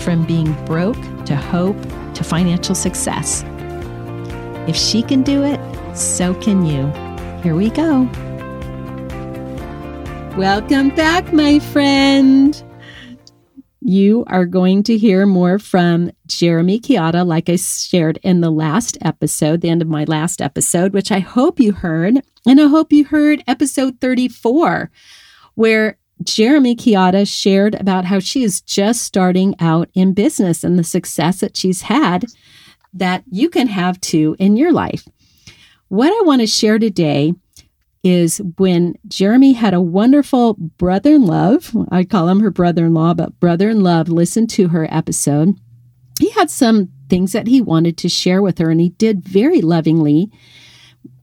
from being broke to hope to financial success. If she can do it, so can you. Here we go. Welcome back, my friend. You are going to hear more from Jeremy Chiata, like I shared in the last episode, the end of my last episode, which I hope you heard. And I hope you heard episode 34, where Jeremy Chiata shared about how she is just starting out in business and the success that she's had that you can have too in your life. What I want to share today is when Jeremy had a wonderful brother in love. I call him her brother in law, but brother in love listened to her episode. He had some things that he wanted to share with her, and he did very lovingly.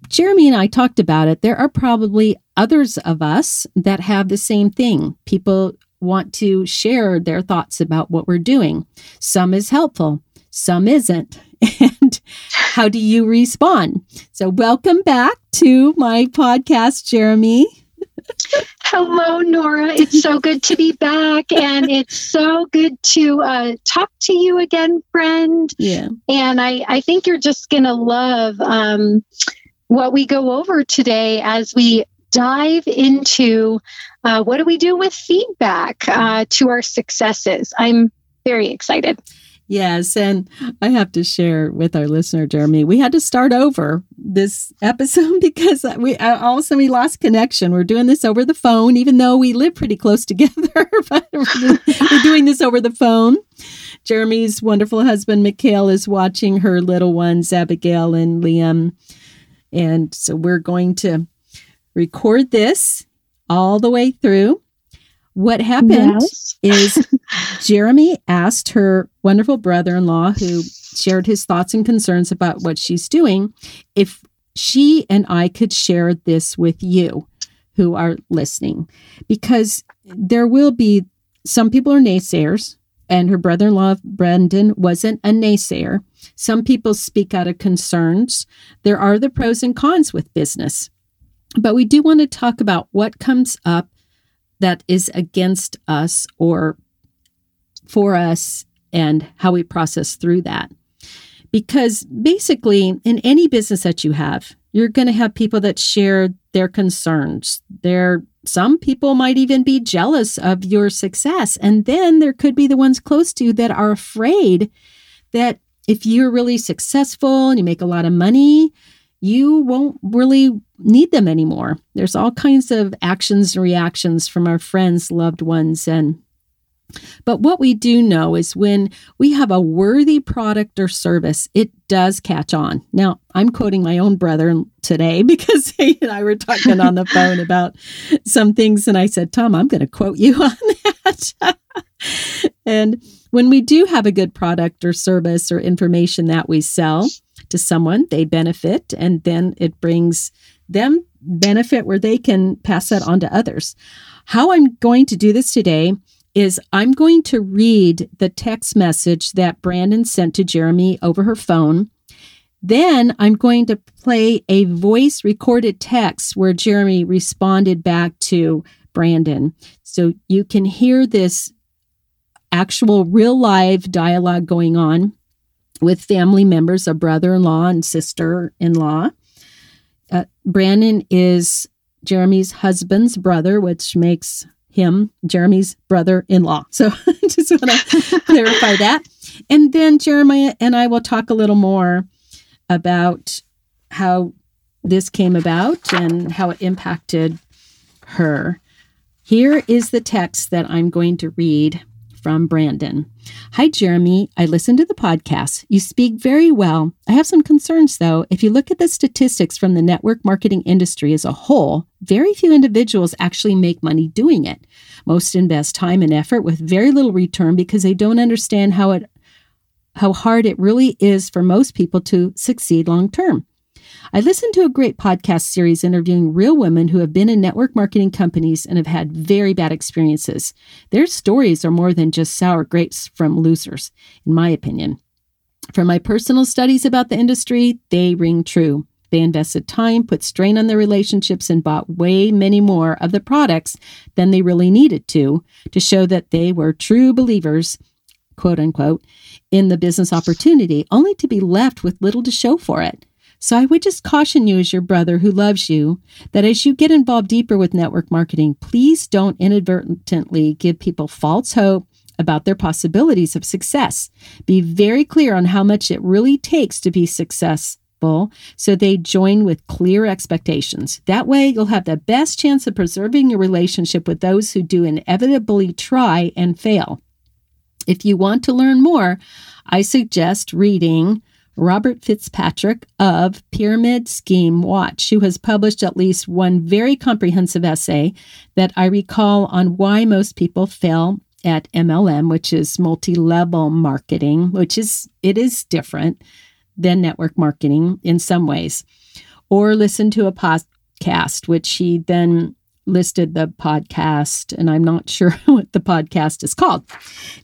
Jeremy and I talked about it. There are probably others of us that have the same thing. People want to share their thoughts about what we're doing. Some is helpful, some isn't. And how do you respond? So, welcome back to my podcast, Jeremy. Hello, Nora. It's so good to be back, and it's so good to uh, talk to you again, friend. Yeah. And I, I think you're just going to love um, what we go over today as we dive into uh, what do we do with feedback uh, to our successes. I'm very excited. Yes, and I have to share with our listener, Jeremy. We had to start over this episode because we uh, all of a sudden we lost connection. We're doing this over the phone, even though we live pretty close together. but we're doing this over the phone. Jeremy's wonderful husband, Mikhail, is watching her little ones, Abigail and Liam, and so we're going to record this all the way through. What happened yes. is Jeremy asked her wonderful brother in law, who shared his thoughts and concerns about what she's doing, if she and I could share this with you who are listening. Because there will be some people are naysayers, and her brother in law, Brendan, wasn't a naysayer. Some people speak out of concerns. There are the pros and cons with business. But we do want to talk about what comes up that is against us or for us and how we process through that. Because basically, in any business that you have, you're going to have people that share their concerns. There, some people might even be jealous of your success. And then there could be the ones close to you that are afraid that if you're really successful and you make a lot of money, you won't really need them anymore. There's all kinds of actions and reactions from our friends, loved ones, and but what we do know is when we have a worthy product or service, it does catch on. Now, I'm quoting my own brother today because he and I were talking on the phone about some things. And I said, Tom, I'm going to quote you on that. and when we do have a good product or service or information that we sell, to someone, they benefit, and then it brings them benefit where they can pass that on to others. How I'm going to do this today is I'm going to read the text message that Brandon sent to Jeremy over her phone. Then I'm going to play a voice recorded text where Jeremy responded back to Brandon. So you can hear this actual real live dialogue going on with family members, a brother in law and sister in law. Uh, Brandon is Jeremy's husband's brother, which makes him Jeremy's brother in law. So I just want to clarify that. And then Jeremiah and I will talk a little more about how this came about and how it impacted her. Here is the text that I'm going to read from Brandon. Hi, Jeremy. I listened to the podcast. You speak very well. I have some concerns, though. If you look at the statistics from the network marketing industry as a whole, very few individuals actually make money doing it. Most invest time and effort with very little return because they don't understand how it how hard it really is for most people to succeed long term. I listened to a great podcast series interviewing real women who have been in network marketing companies and have had very bad experiences. Their stories are more than just sour grapes from losers, in my opinion. From my personal studies about the industry, they ring true. They invested time, put strain on their relationships, and bought way many more of the products than they really needed to to show that they were true believers, quote unquote, in the business opportunity, only to be left with little to show for it. So I would just caution you as your brother who loves you that as you get involved deeper with network marketing, please don't inadvertently give people false hope about their possibilities of success. Be very clear on how much it really takes to be successful so they join with clear expectations. That way, you'll have the best chance of preserving your relationship with those who do inevitably try and fail. If you want to learn more, I suggest reading Robert Fitzpatrick of Pyramid Scheme Watch, who has published at least one very comprehensive essay that I recall on why most people fail at MLM, which is multi-level marketing, which is it is different than network marketing in some ways. Or listen to a podcast, which he then listed the podcast, and I'm not sure what the podcast is called.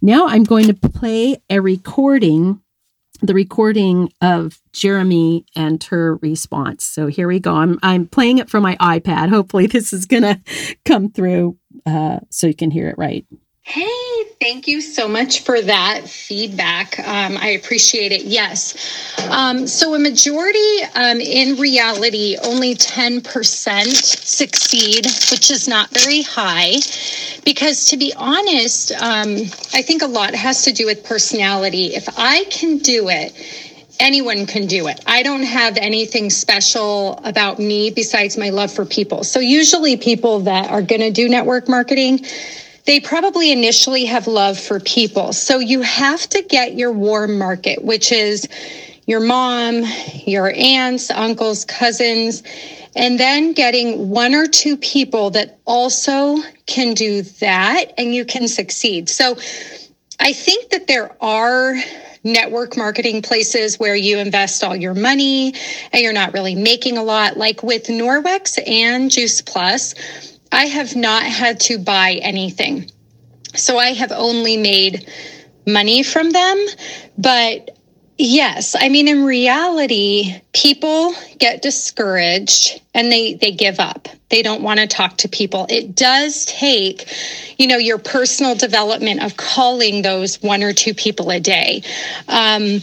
Now I'm going to play a recording the recording of Jeremy and her response. So here we go. I'm I'm playing it from my iPad. Hopefully, this is going to come through uh, so you can hear it right. Hey, thank you so much for that feedback. Um, I appreciate it. Yes. Um, so, a majority, um, in reality, only 10% succeed, which is not very high. Because to be honest, um, I think a lot has to do with personality. If I can do it, anyone can do it. I don't have anything special about me besides my love for people. So, usually, people that are going to do network marketing, they probably initially have love for people. So you have to get your warm market, which is your mom, your aunts, uncles, cousins, and then getting one or two people that also can do that and you can succeed. So I think that there are network marketing places where you invest all your money and you're not really making a lot, like with Norwex and Juice Plus I have not had to buy anything. So I have only made money from them. But yes, I mean, in reality, people get discouraged and they, they give up. They don't want to talk to people. It does take, you know, your personal development of calling those one or two people a day. Um,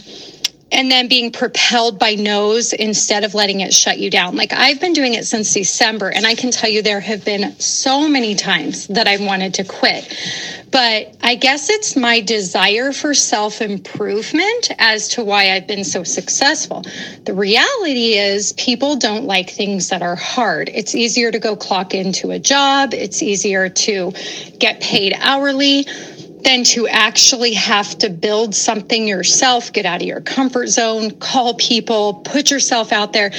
and then being propelled by no's instead of letting it shut you down. Like I've been doing it since December, and I can tell you there have been so many times that I wanted to quit. But I guess it's my desire for self improvement as to why I've been so successful. The reality is, people don't like things that are hard. It's easier to go clock into a job, it's easier to get paid hourly than to actually have to build something yourself, get out of your comfort zone, call people, put yourself out there.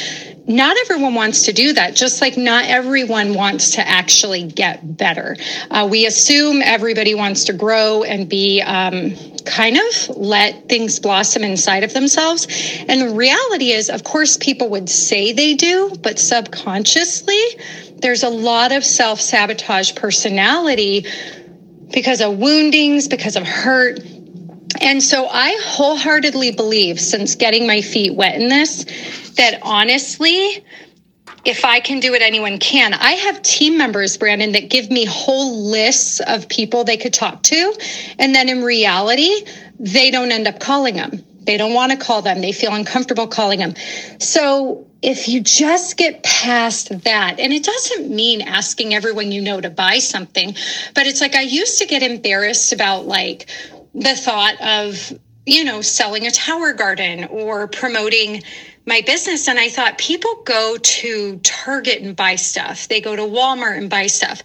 Not everyone wants to do that, just like not everyone wants to actually get better. Uh, we assume everybody wants to grow and be um, kind of let things blossom inside of themselves. And the reality is, of course, people would say they do, but subconsciously, there's a lot of self sabotage personality because of woundings, because of hurt. And so I wholeheartedly believe, since getting my feet wet in this, that honestly, if I can do it, anyone can. I have team members, Brandon, that give me whole lists of people they could talk to. And then in reality, they don't end up calling them. They don't want to call them. They feel uncomfortable calling them. So if you just get past that, and it doesn't mean asking everyone you know to buy something, but it's like I used to get embarrassed about like the thought of, you know, selling a tower garden or promoting my business. And I thought people go to Target and buy stuff, they go to Walmart and buy stuff.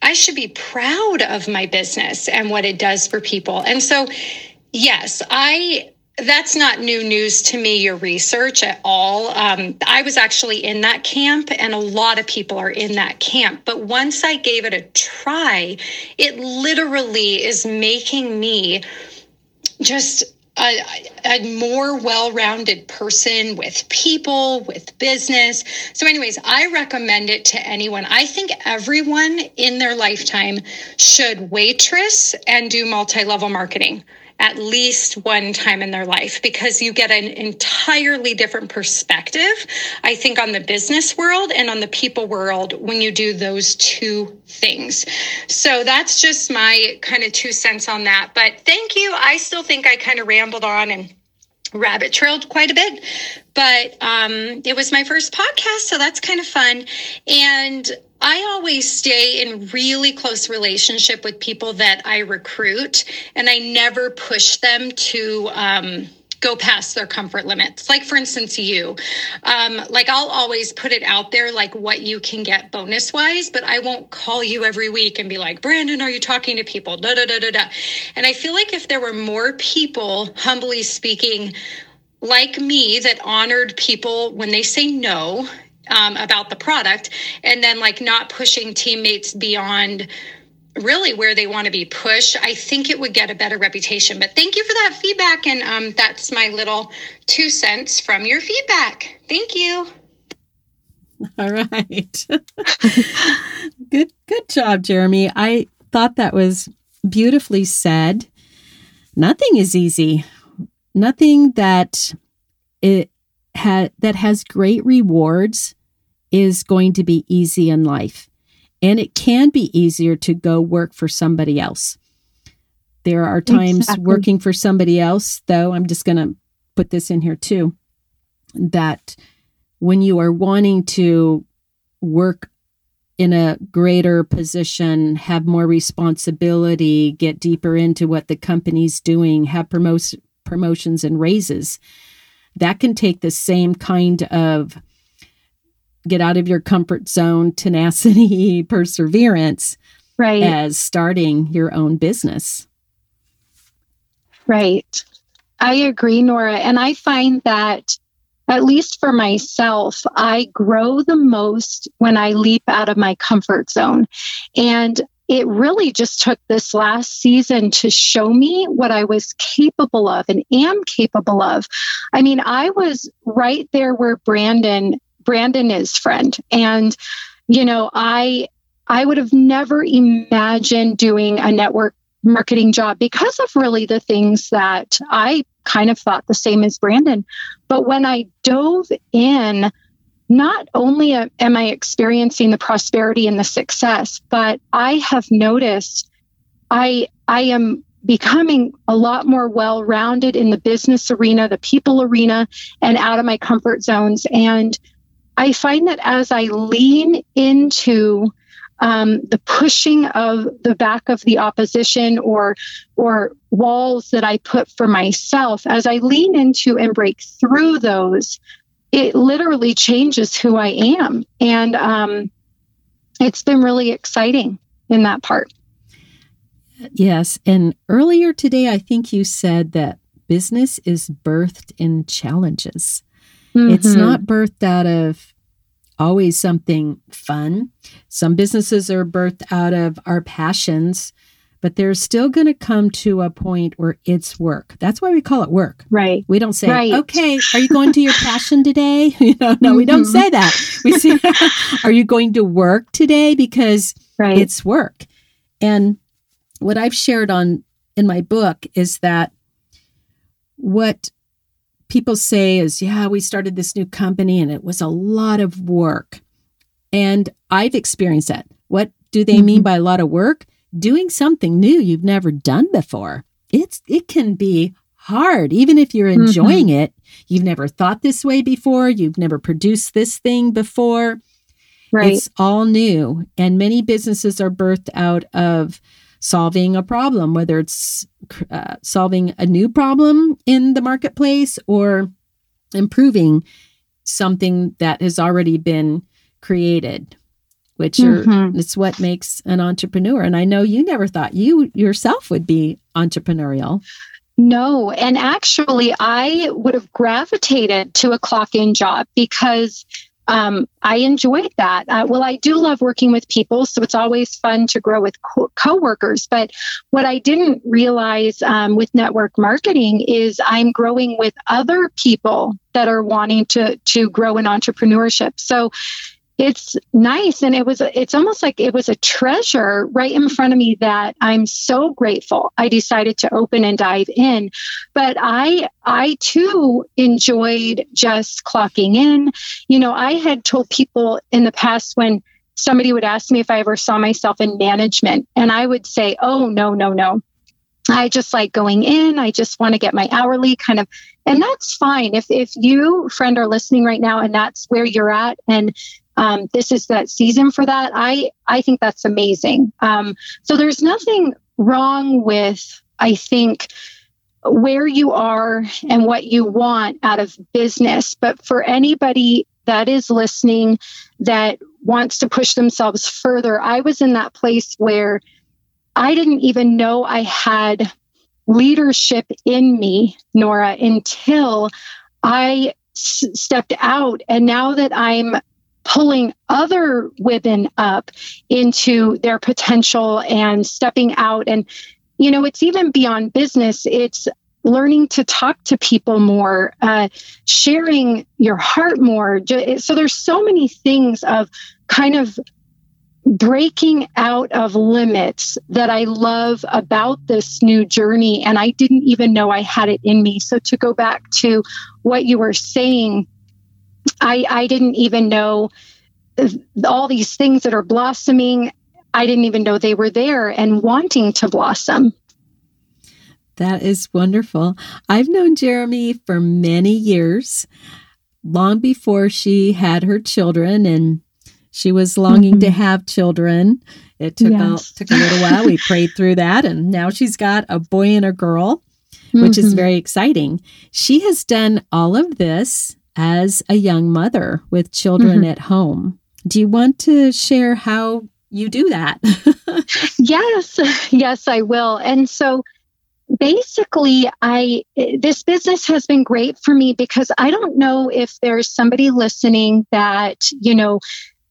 I should be proud of my business and what it does for people. And so, yes, I that's not new news to me, your research at all. Um, I was actually in that camp, and a lot of people are in that camp. But once I gave it a try, it literally is making me just a, a, more well rounded person with people, with business. So, anyways, I recommend it to anyone. I think everyone in their lifetime should waitress and do multi level marketing at least one time in their life because you get an entirely different perspective, I think, on the business world and on the people world when you do those two things. So that's just my kind of two cents on that. But thank you. I still think I kind of rambled on and rabbit trailed quite a bit but um, it was my first podcast so that's kind of fun and I always stay in really close relationship with people that I recruit, and I never push them to um, go past their comfort limits. Like, for instance, you, um, like I'll always put it out there, like what you can get bonus wise, but I won't call you every week and be like, Brandon, are you talking to people? Da da da da da. And I feel like if there were more people, humbly speaking, like me that honored people when they say no um, about the product and then like not pushing teammates beyond really where they want to be pushed i think it would get a better reputation. But thank you for that feedback and um, that's my little two cents from your feedback. Thank you. All right. Good good job jeremy. I thought that was beautifully said. Nothing is easy. Nothing that it had that has great rewards is going to be easy in life. And it can be easier to go work for somebody else. There are times exactly. working for somebody else, though, I'm just going to put this in here too, that when you are wanting to work in a greater position, have more responsibility, get deeper into what the company's doing, have promote, promotions and raises, that can take the same kind of get out of your comfort zone, tenacity, perseverance, right, as starting your own business. Right. I agree, Nora. And I find that, at least for myself, I grow the most when I leap out of my comfort zone. And it really just took this last season to show me what I was capable of and am capable of. I mean, I was right there where Brandon Brandon is friend. And, you know, I I would have never imagined doing a network marketing job because of really the things that I kind of thought the same as Brandon. But when I dove in, not only am I experiencing the prosperity and the success, but I have noticed I I am becoming a lot more well-rounded in the business arena, the people arena, and out of my comfort zones. And I find that as I lean into um, the pushing of the back of the opposition or or walls that I put for myself, as I lean into and break through those, it literally changes who I am, and um, it's been really exciting in that part. Yes, and earlier today, I think you said that business is birthed in challenges. Mm-hmm. It's not birthed out of always something fun. Some businesses are birthed out of our passions, but they're still going to come to a point where it's work. That's why we call it work. Right. We don't say, right. okay, are you going to your passion today? you know, no, mm-hmm. we don't mm-hmm. say that. We say, are you going to work today? Because right. it's work. And what I've shared on in my book is that what people say is, yeah, we started this new company and it was a lot of work. And I've experienced that. What do they mm-hmm. mean by a lot of work? Doing something new you've never done before. It's it can be hard even if you're enjoying mm-hmm. it. You've never thought this way before, you've never produced this thing before. Right. It's all new and many businesses are birthed out of solving a problem, whether it's uh, solving a new problem in the marketplace or improving something that has already been created. which mm-hmm. it's what makes an entrepreneur. And I know you never thought you yourself would be entrepreneurial. No, and actually, I would have gravitated to a clock in job because um, I enjoyed that. Uh, well, I do love working with people, so it's always fun to grow with co- coworkers. But what I didn't realize um, with network marketing is I'm growing with other people that are wanting to to grow in entrepreneurship. So it's nice and it was it's almost like it was a treasure right in front of me that i'm so grateful i decided to open and dive in but i i too enjoyed just clocking in you know i had told people in the past when somebody would ask me if i ever saw myself in management and i would say oh no no no I just like going in. I just want to get my hourly kind of, and that's fine. If if you friend are listening right now and that's where you're at, and um, this is that season for that. I I think that's amazing. Um, so there's nothing wrong with I think where you are and what you want out of business. But for anybody that is listening that wants to push themselves further, I was in that place where I didn't even know I had leadership in me, Nora, until I s- stepped out. And now that I'm pulling other women up into their potential and stepping out. And, you know, it's even beyond business, it's learning to talk to people more, uh, sharing your heart more. So there's so many things of kind of breaking out of limits that I love about this new journey. And I didn't even know I had it in me. So to go back to what you were saying, I, I didn't even know all these things that are blossoming. I didn't even know they were there and wanting to blossom. That is wonderful. I've known Jeremy for many years, long before she had her children, and she was longing mm-hmm. to have children. It took yes. a, took a little while. We prayed through that, and now she's got a boy and a girl, which mm-hmm. is very exciting. She has done all of this as a young mother with children mm-hmm. at home. Do you want to share how you do that? yes, yes, I will. And so basically i this business has been great for me because i don't know if there's somebody listening that you know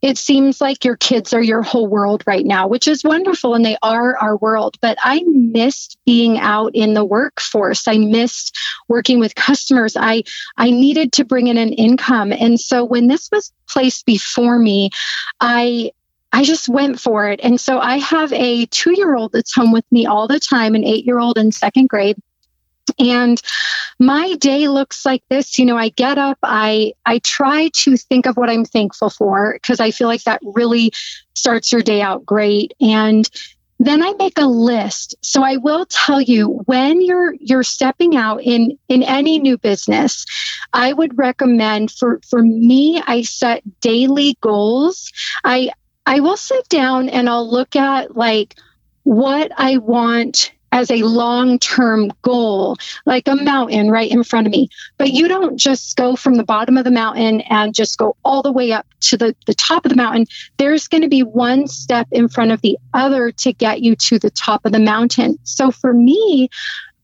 it seems like your kids are your whole world right now, which is wonderful and they are our world. But I missed being out in the workforce. I missed working with customers. I, I needed to bring in an income. And so when this was placed before me, I I just went for it. And so I have a two year old that's home with me all the time, an eight year old in second grade and my day looks like this. You know i get up i i try to think of what i'm thankful for because i feel like that really starts your day out great. And then i make a list. So i will tell you when you're you're stepping out in in any new business i would recommend for for me i set daily goals. I i will sit down and i'll look at like what i want as a long term goal, like a mountain right in front of me. But you don't just go from the bottom of the mountain and just go all the way up to the, the top of the mountain. There's going to be one step in front of the other to get you to the top of the mountain. So for me,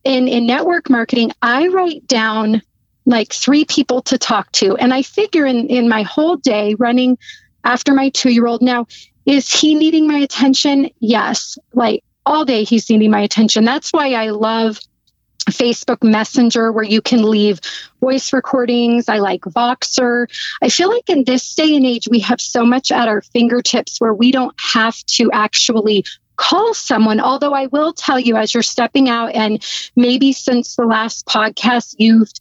in, in network marketing, I write down like three people to talk to. And I figure in, in my whole day running after my two year old now, is he needing my attention? Yes. Like all day he's needing my attention. That's why I love Facebook Messenger, where you can leave voice recordings. I like Voxer. I feel like in this day and age, we have so much at our fingertips where we don't have to actually call someone. Although I will tell you, as you're stepping out, and maybe since the last podcast, you've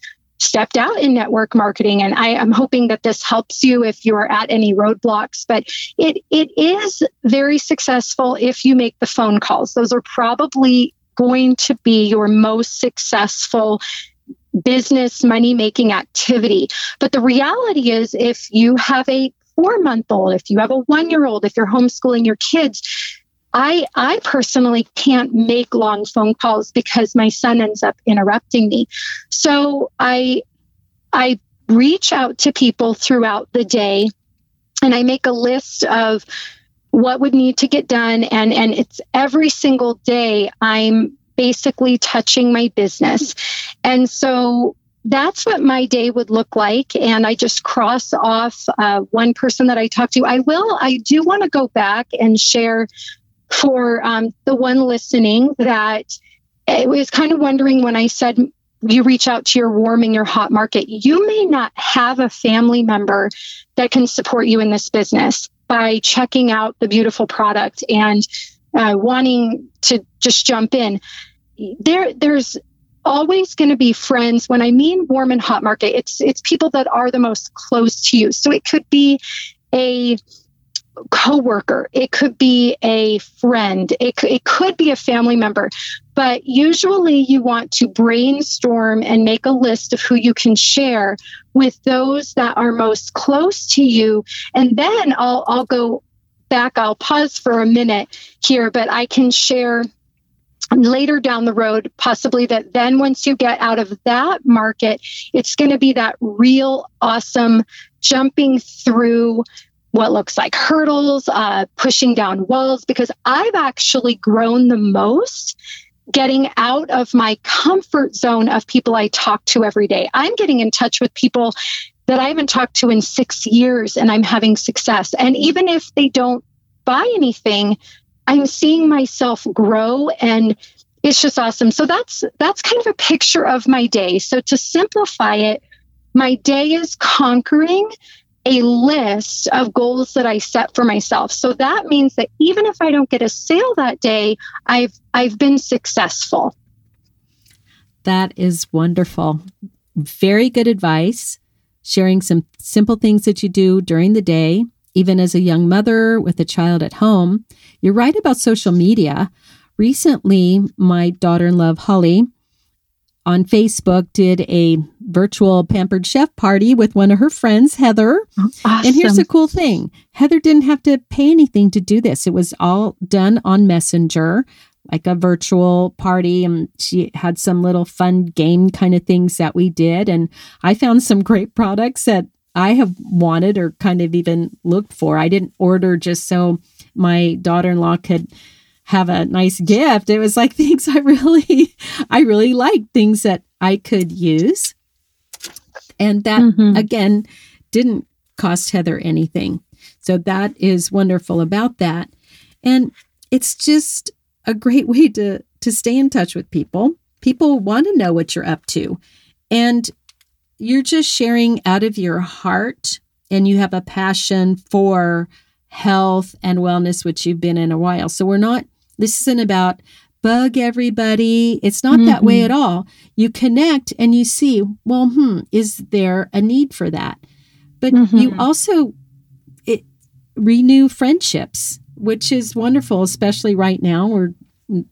stepped out in network marketing and I am hoping that this helps you if you're at any roadblocks but it it is very successful if you make the phone calls. Those are probably going to be your most successful business money making activity. But the reality is if you have a 4 month old if you have a 1 year old if you're homeschooling your kids I I personally can't make long phone calls because my son ends up interrupting me. So I I reach out to people throughout the day and I make a list of what would need to get done. And and it's every single day i'm basically touching my business. And so that's what my day would look like. And i just cross off uh, one person that i talk to. I will i do want to go back and share for um, the one listening that it was kind of wondering when i said you reach out to your warm and your hot market you may not have a family member that can support you in this business by checking out the beautiful product and uh, wanting to just jump in. There there's always going to be friends. When i mean warm and hot market it's it's people that are the most close to you. So it could be a coworker it could be a friend it, it could be a family member but usually you want to brainstorm and make a list of who you can share with those that are most close to you. And then i'll i'll go back i'll pause for a minute here but i can share later down the road, possibly that then once you get out of that market, it's going to be that real awesome jumping through what looks like hurdles, uh, pushing down walls, because I've actually grown the most getting out of my comfort zone of people I talk to every day. I'm getting in touch with people that I haven't talked to in six years and I'm having success. And even if they don't buy anything, I'm seeing myself grow and it's just awesome. So that's that's kind of a picture of my day. So to simplify it, my day is conquering a list of goals that I set for myself. So that means that even if I don't get a sale that day, I've I've been successful. That is wonderful. Very good advice. Sharing some simple things that you do during the day even as a young mother with a child at home. You're right about social media. Recently, my daughter in law, Holly, on Facebook did a virtual pampered chef party with one of her friends, Heather. Awesome. And here's the cool thing Heather didn't have to pay anything to do this, it was all done on Messenger. Like a virtual party, and she had some little fun game kind of things that we did. And I found some great products that I have wanted or kind of even looked for. I didn't order just so my daughter-in-law could have a nice gift. It was like things I really I really liked, things that I could use. And that mm-hmm. again didn't cost Heather anything. So that is wonderful about that. And it's just a great way to to stay in touch with people. People want to know what you're up to. And you're just sharing out of your heart and you have a passion for health and wellness, which you've been in a while. So we're not, this isn't about bug everybody. It's not mm-hmm. that way mm-hmm. at all. You connect and you see, well, hmm, is there a need for that? But mm-hmm. you also it, renew friendships, which is wonderful, especially right now where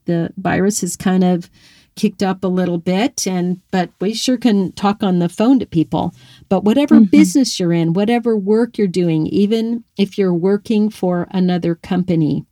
the virus is kind of kicked up a little bit and but we sure can talk on the phone to people but whatever mm-hmm. business you're in whatever work you're doing even if you're working for another company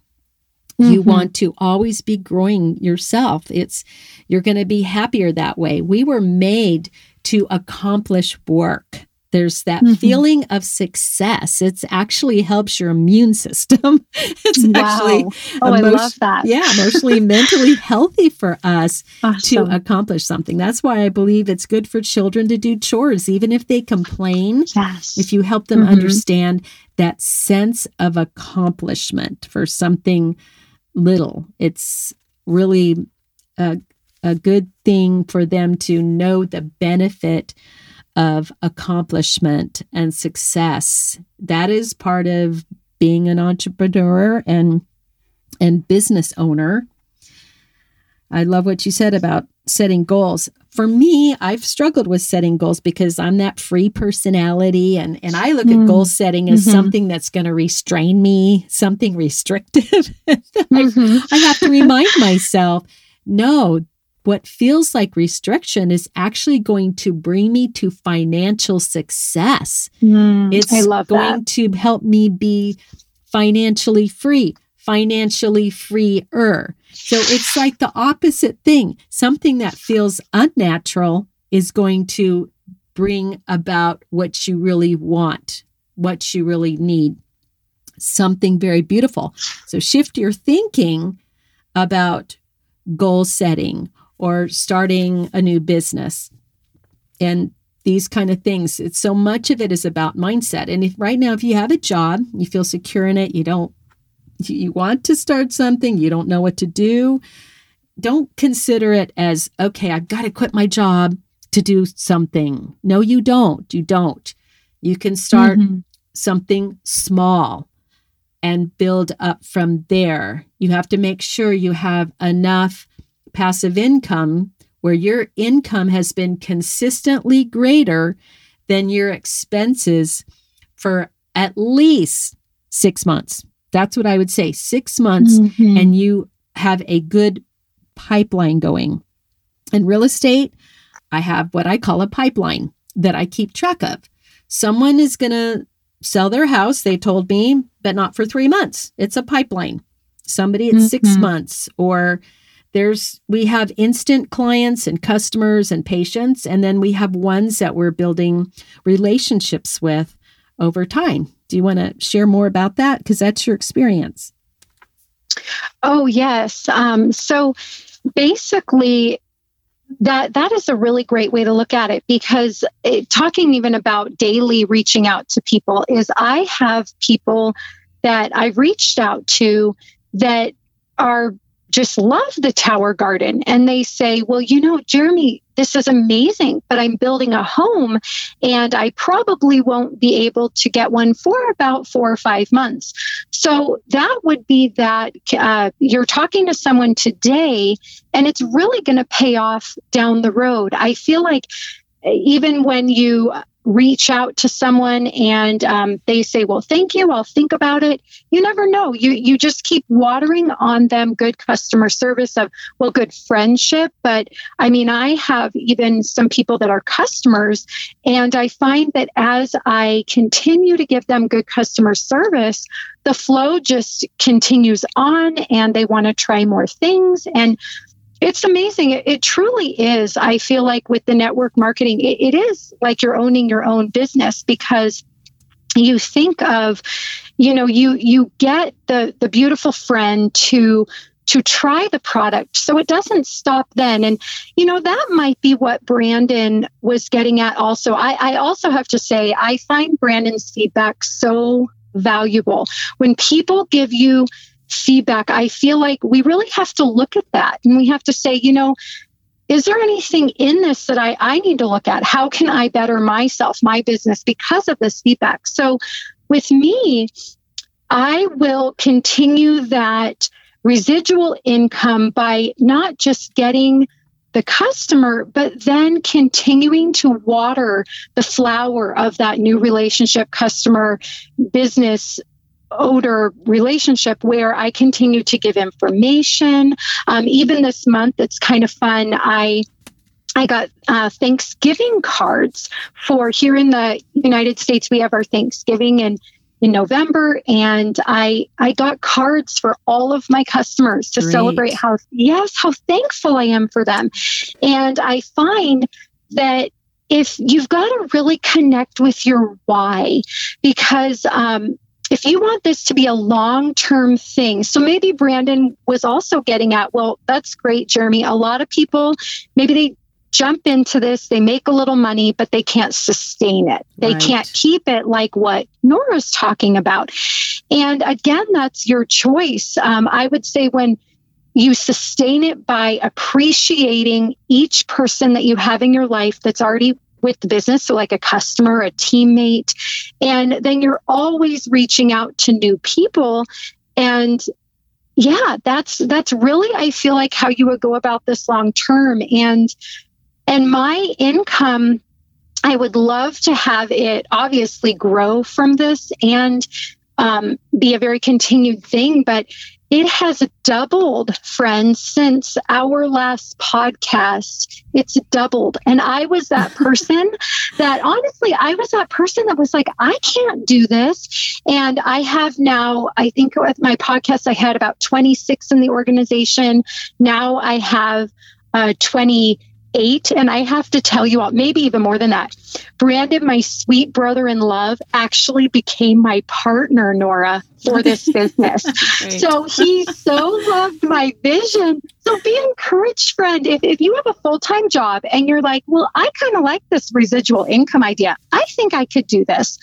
mm-hmm. you want to always be growing yourself it's you're going to be happier that way we were made to accomplish work there's that mm-hmm. feeling of success. It actually helps your immune system. it's wow. actually oh, emo- I love that. Yeah, emotionally, mentally healthy for us awesome. to accomplish something. That's why I believe it's good for children to do chores, even if they complain. Yes. If you help them mm-hmm. understand that sense of accomplishment for something little, it's really a, a good thing for them to know the benefit of accomplishment and success. That is part of being an entrepreneur and and business owner. I love what you said about setting goals. For me, I've struggled with setting goals because I'm that free personality and and I look mm. at goal setting as mm-hmm. something that's going to restrain me, something restrictive. mm-hmm. I, I have to remind myself, no, what feels like restriction is actually going to bring me to financial success. Mm, it's going that. to help me be financially free, financially freer. So it's like the opposite thing. Something that feels unnatural is going to bring about what you really want, what you really need. something very beautiful. So shift your thinking about goal setting or starting a new business and these kind of things. It's so much of it is about mindset. And if right now, if you have a job, you feel secure in it, you don't, you want to start something, you don't know what to do, don't consider it as, okay, I've got to quit my job to do something. No, you don't. You don't. You can start mm-hmm. something small and build up from there. You have to make sure you have enough passive income where your income has been consistently greater than your expenses for at least six months. That's what I would say six months, mm-hmm. and you have a good pipeline going. In real estate, I have what I call a pipeline that I keep track of. Someone is going to sell their house, they told me, but not for three months. It's a pipeline. Somebody at mm-hmm. six months, or there's we have instant clients and customers and patients, and then we have ones that we're building relationships with over time. Do you want to share more about that? Because that's your experience. Oh, yes. Um, so basically, that that is a really great way to look at it because it, talking even about daily reaching out to people is I have people that I've reached out to that are just love the tower garden. And they say well you know jeremy this is amazing but i'm building a home and i probably won't be able to get one for about four or five months. So that would be that uh, you're talking to someone today and it's really going to pay off down the road. I feel like even when you reach out to someone and um, they say well thank you. I'll think about it. You never know. You you just keep watering on them good customer service of well good friendship. But i mean i have even some people that are customers and i find that as i continue to give them good customer service the flow just continues on and they want to try more things. And it's amazing. It, it, truly is. I feel like with the network marketing, it, it is like you're owning your own business because you think of, you know, you you get the the beautiful friend to to try the product so it doesn't stop then and you know that might be what brandon was getting at also I, I also have to say i find brandon's feedback so valuable when people give you feedback, I feel like we really have to look at that and we have to say, you know, is there anything in this that I, I need to look at? How can I better myself, my business because of this feedback? So with me, I will continue that residual income by not just getting the customer, but then continuing to water the flower of that new relationship, customer, business odor relationship where I continue to give information. Um, even this month, it's kind of fun. I I got uh, Thanksgiving cards for here in the United States. We have our Thanksgiving in in November, and I I got cards for all of my customers to Great. celebrate how yes how thankful I am for them, and I find that if you've got to really connect with your why because um, if you want this to be a long term thing, so maybe Brandon was also getting at, well, that's great, Jeremy. A lot of people, maybe they jump into this, they make a little money, but they can't sustain it. They right. can't keep it like what Nora's talking about. And again, that's your choice. Um, I would say when you sustain it by appreciating each person that you have in your life that's already with the business, so like a customer, a teammate, and then you're always reaching out to new people. And yeah, that's that's really I feel like how you would go about this long term. And and my income I would love to have it obviously grow from this and um, be a very continued thing, but it has doubled, friends, since our last podcast. It's doubled. And I was that person that honestly, I was that person that was like, I can't do this. And I have now, I think with my podcast, I had about 26 in the organization. Now I have uh, 28 eight. And I have to tell you all, maybe even more than that. Brandon, my sweet brother in love, actually became my partner, Nora, for this business. so he so loved my vision. So be encouraged, friend. If, if you have a full time job and you're like, well, I kind of like this residual income idea, I think I could do this.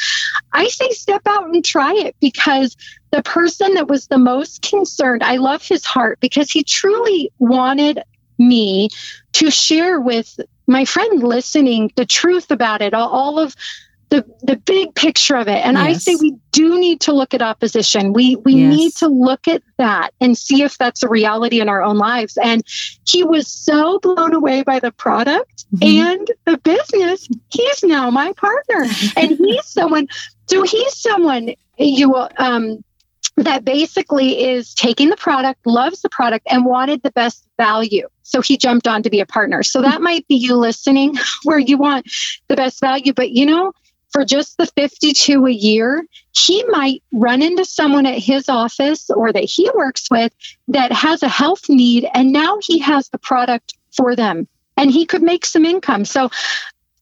I say step out and try it because the person that was the most concerned, I love his heart because he truly wanted me to share with my friend listening the truth about it, all of the the big picture of it. And yes. I say we do need to look at opposition. We we yes. need to look at that and see if that's a reality in our own lives. And he was so blown away by the product mm-hmm. and the business. He's now my partner, and he's someone. So he's someone you will um that basically is taking the product, loves the product, and wanted the best value. So he jumped on to be a partner. So that might be you listening where you want the best value. But you know, for just the 52 a year, he might run into someone at his office or that he works with that has a health need. And now he has the product for them and he could make some income. So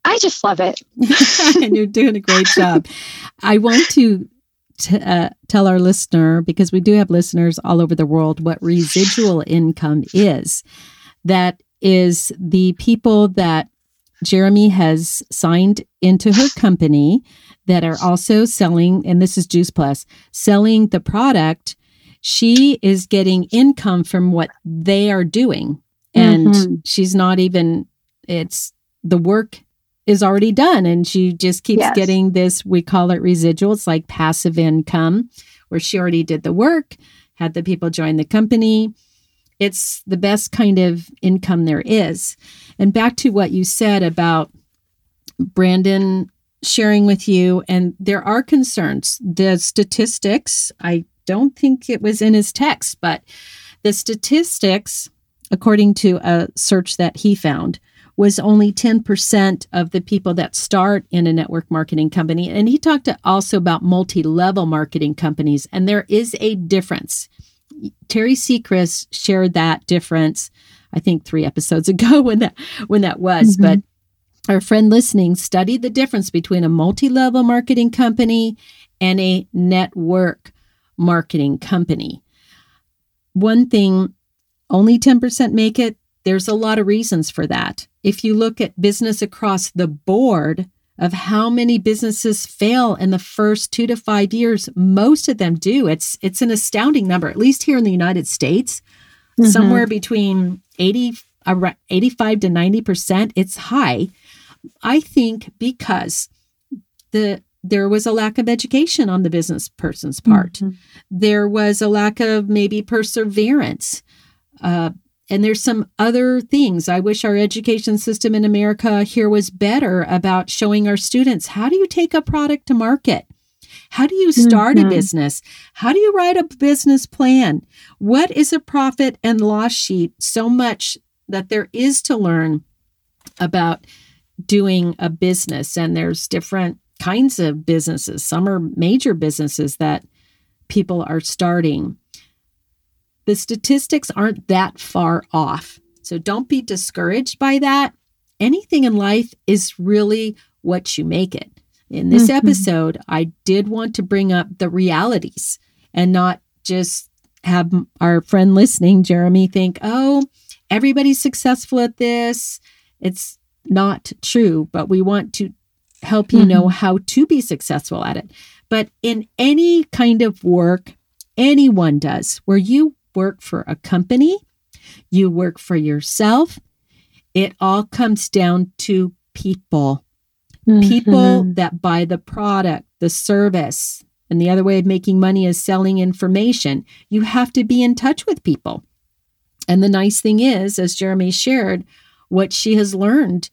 I just love it. and you're doing a great job. I want to t- uh, tell our listener, because we do have listeners all over the world, what residual income is. That is the people that Jeremy has signed into her company that are also selling, and this is Juice Plus, selling the product. She is getting income from what they are doing. And mm-hmm. she's not even, it's the work is already done. And she just keeps yes. getting this we call it residual it's like passive income where she already did the work had the people join the company. It's the best kind of income there is. And back to what you said about brandon sharing with you and there are concerns. The statistics i don't think it was in his text but the statistics according to a search that he found was only 10% of the people that start in a network marketing company. And he talked also about multi level marketing companies, and there is a difference. Terry Sechrist shared that difference, I think three episodes ago when that when that was. Mm-hmm. But our friend listening studied the difference between a multi-level marketing company and a network marketing company. One thing, only 10% make it. There's a lot of reasons for that. If you look at business across the board of how many businesses fail in the first 2 to 5 years most of them do. It's it's an astounding number at least here in the United States. Mm-hmm. somewhere between 80 85 to 90% it's high. I think because the there was a lack of education on the business person's part. Mm-hmm. there was a lack of maybe perseverance uh, and there's some other things. I wish our education system in America here was better about showing our students how do you take a product to market? How do you start mm-hmm. a business? How do you write a business plan? What is a profit and loss sheet? So much that there is to learn about doing a business. And there's different kinds of businesses. Some are major businesses that people are starting the statistics aren't that far off. So don't be discouraged by that. Anything in life is really what you make it. In this mm-hmm. episode, I did want to bring up the realities and not just have our friend listening, Jeremy, think, oh, everybody's successful at this. It's not true, but we want to help you mm-hmm. know how to be successful at it. But in any kind of work, anyone does, where you work for a company, you work for yourself. It all comes down to people. Mm-hmm. People that buy the product, the service. And the other way of making money is selling information. You have to be in touch with people. And the nice thing is, as Jeremy shared, what she has learned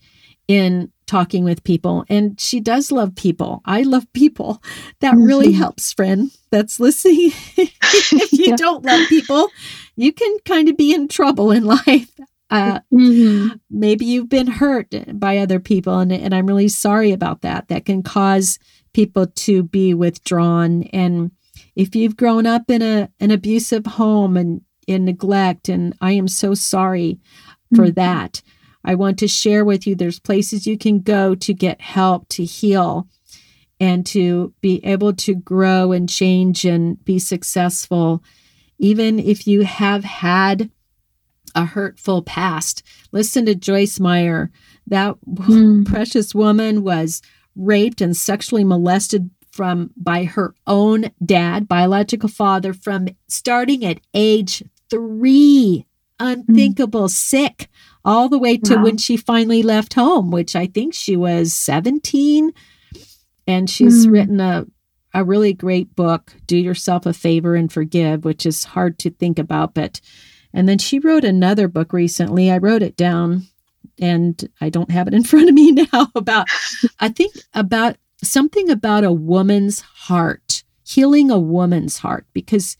in talking with people. And she does love people. I love people. That mm-hmm. really helps, friend that's listening. if you yeah. don't love people, you can kind of be in trouble in life. Uh, mm-hmm. Maybe you've been hurt by other people, and, and I'm really sorry about that. That can cause people to be withdrawn. And if you've grown up in a an abusive home and in neglect, and I am so sorry for mm-hmm. that. I want to share with you there's places you can go to get help to heal and to be able to grow and change and be successful, even if you have had a hurtful past. Listen to Joyce Meyer. That mm. precious woman was raped and sexually molested from by her own dad, biological father, from starting at age three. Unthinkable, mm. sick, all the way to wow. when she finally left home, which I think she was 17 and she's mm. written a a really great book, Do Yourself a Favor and Forgive, which is hard to think about, but and then she wrote another book recently. I wrote it down and I don't have it in front of me now about I think about something about a woman's heart, healing a woman's heart because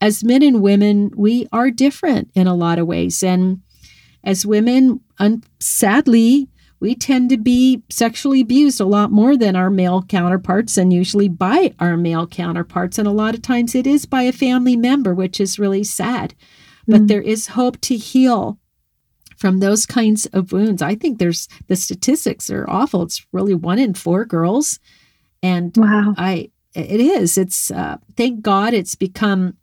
as men and women, we are different in a lot of ways and as women, un- sadly, we tend to be sexually abused a lot more than our male counterparts and usually by our male counterparts. And a lot of times it is by a family member, which is really sad. Mm-hmm. But there is hope to heal from those kinds of wounds. I think there's the statistics are awful. It's really one in four girls. And wow. I, it is. It's, uh, thank God it's become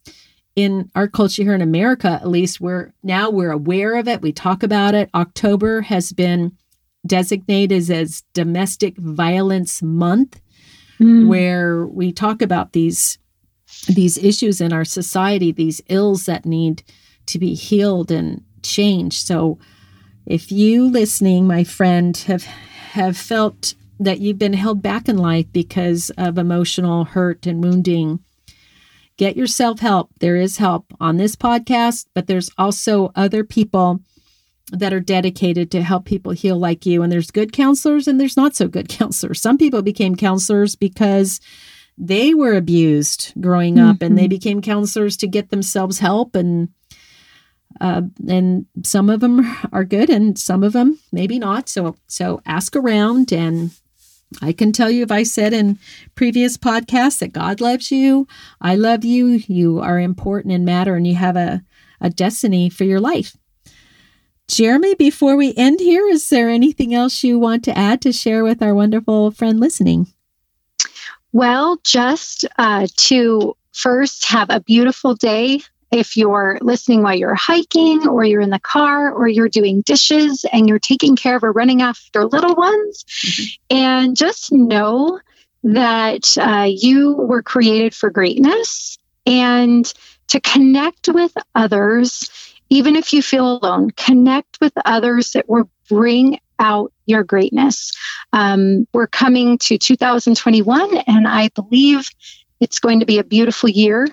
in our culture here in America, at least, we're now we're aware of it. We talk about it. October has been designated as Domestic Violence Month, mm. where we talk about these these issues in our society, these ills that need to be healed and changed. So, if you listening, my friend, have have felt that you've been held back in life because of emotional hurt and wounding, get yourself help. There is help on this podcast, but there's also other people that are dedicated to help people heal like you. And there's good counselors and there's not so good counselors. Some people became counselors because they were abused growing up mm-hmm. and they mm-hmm. became counselors to get themselves help and uh, and some of them are good and some of them maybe not so so ask around and I can tell you if I said in previous podcasts that God loves you, I love you, you are important and matter and you have a, a destiny for your life. Jeremy, before we end here, is there anything else you want to add to share with our wonderful friend listening? Well, just uh, to first have a beautiful day. If you're listening while you're hiking, or you're in the car, or you're doing dishes and you're taking care of or running after little ones, mm-hmm. and just know that uh, you were created for greatness and to connect with others even if you feel alone, connect with others that will bring out your greatness. Um, we're coming to 2021, and I believe it's going to be a beautiful year.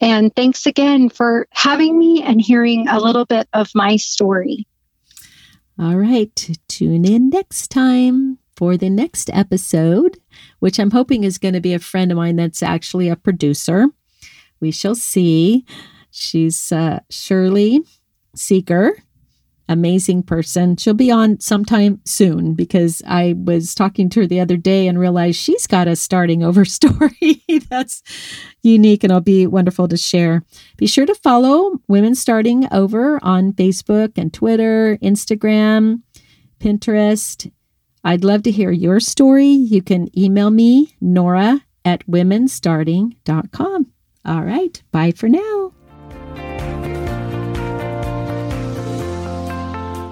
And thanks again for having me and hearing a little bit of my story. All right. Tune in next time for the next episode, which I'm hoping is going to be a friend of mine that's actually a producer. We shall see. She's uh, Shirley Seeker, amazing person. She'll be on sometime soon because I was talking to her the other day and realized she's got a starting over story that's unique and it'll be wonderful to share. Be sure to follow Women Starting Over on Facebook and Twitter, Instagram, Pinterest. I'd love to hear your story. You can email me, Nora at womenstarting.com. All right. Bye for now.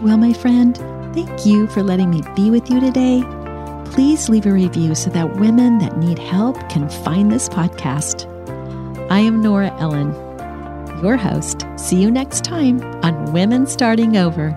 Well, my friend, thank you for letting me be with you today. Please leave a review so that women that need help can find this podcast. I am Nora Ellen, your host. See you next time on Women Starting Over.